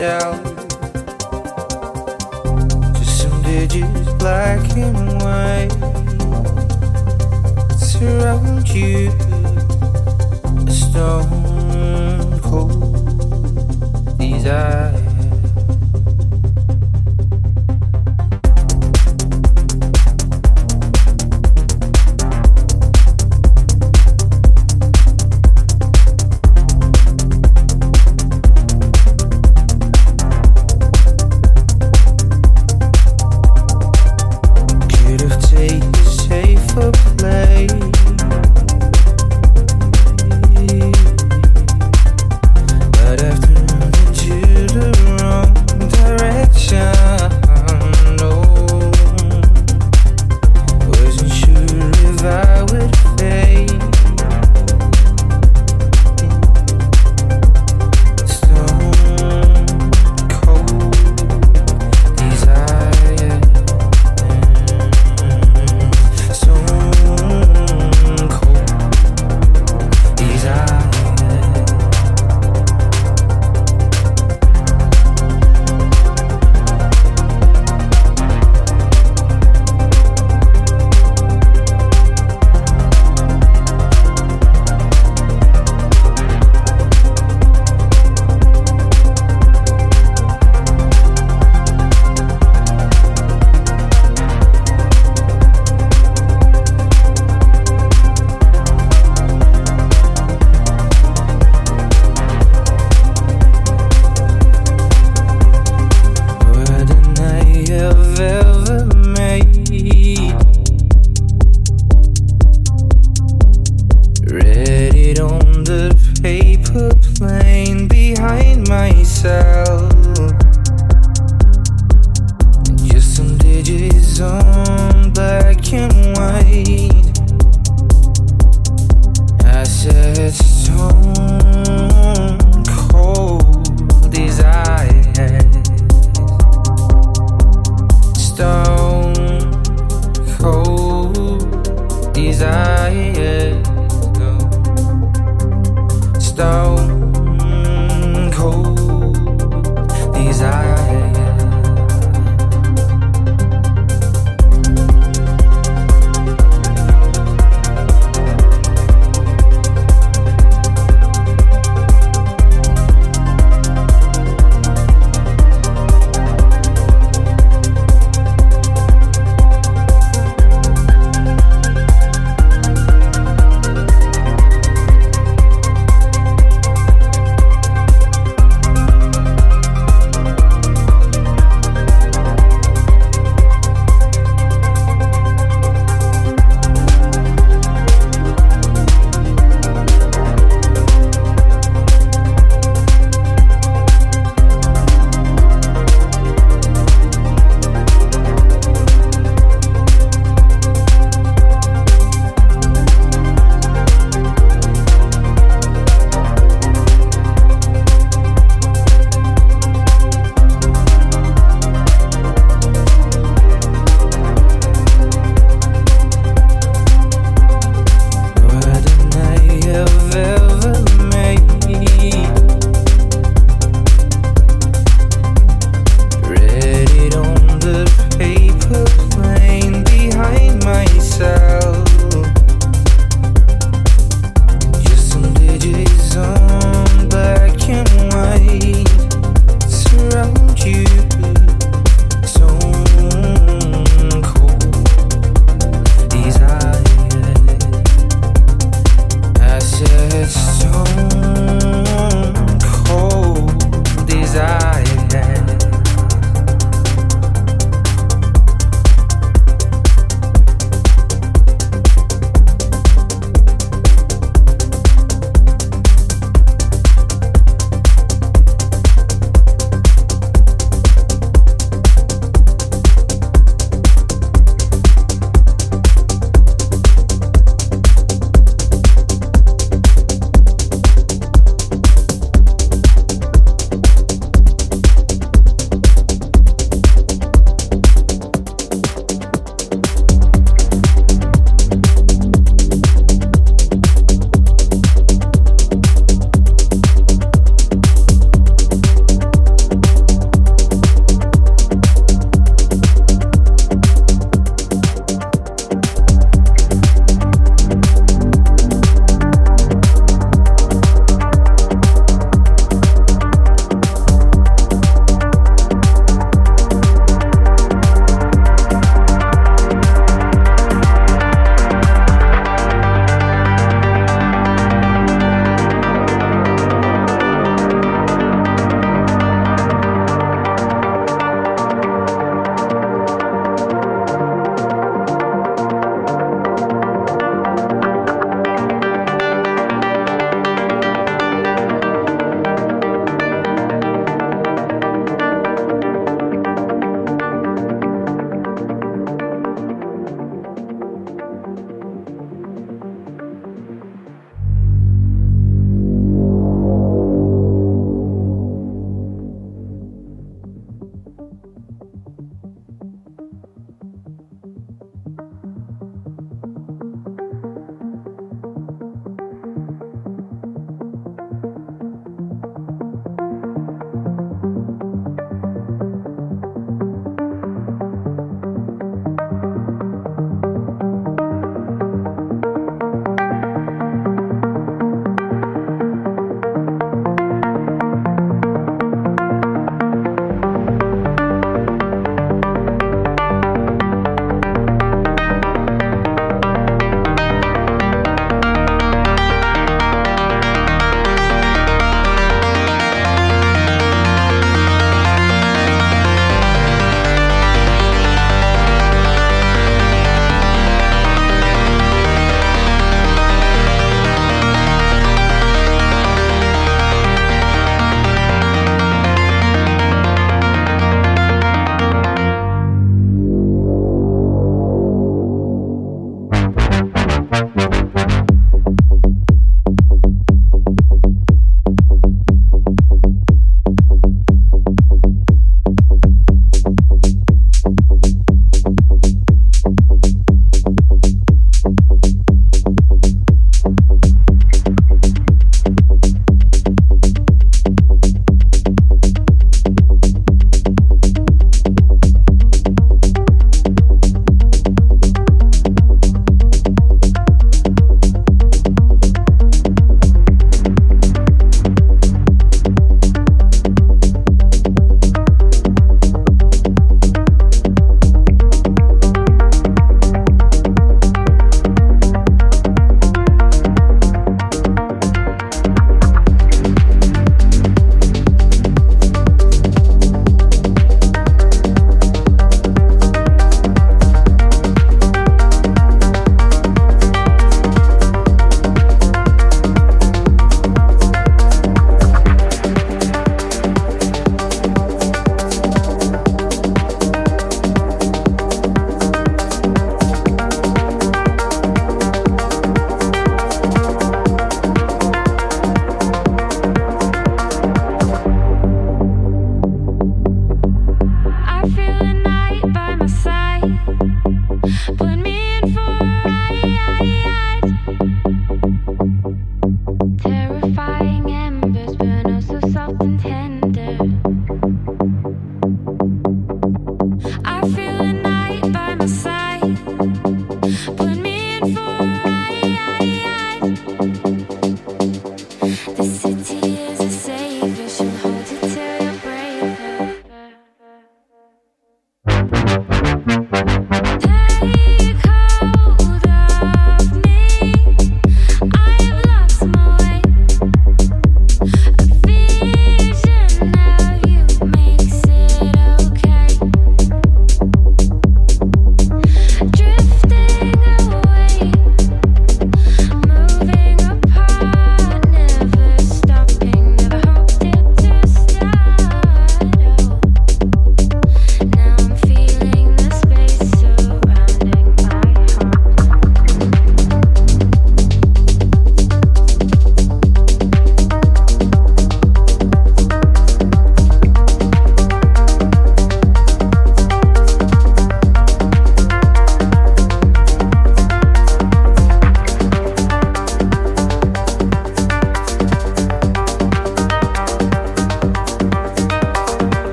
myself. Just some digits, black and white. Surround you, a stone cold. These eyes.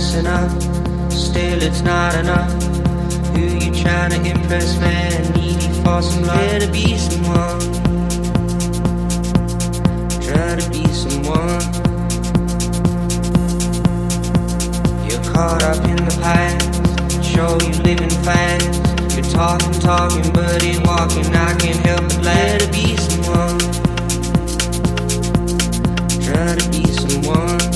enough. Still, it's not enough. Who you trying to impress, man? Needy for some love. Try to be someone. Try to be someone. You're caught up in the past. Show you living fast. You're talking, talking, but ain't walking. I can't help but laugh. Try to be someone. Try to be someone.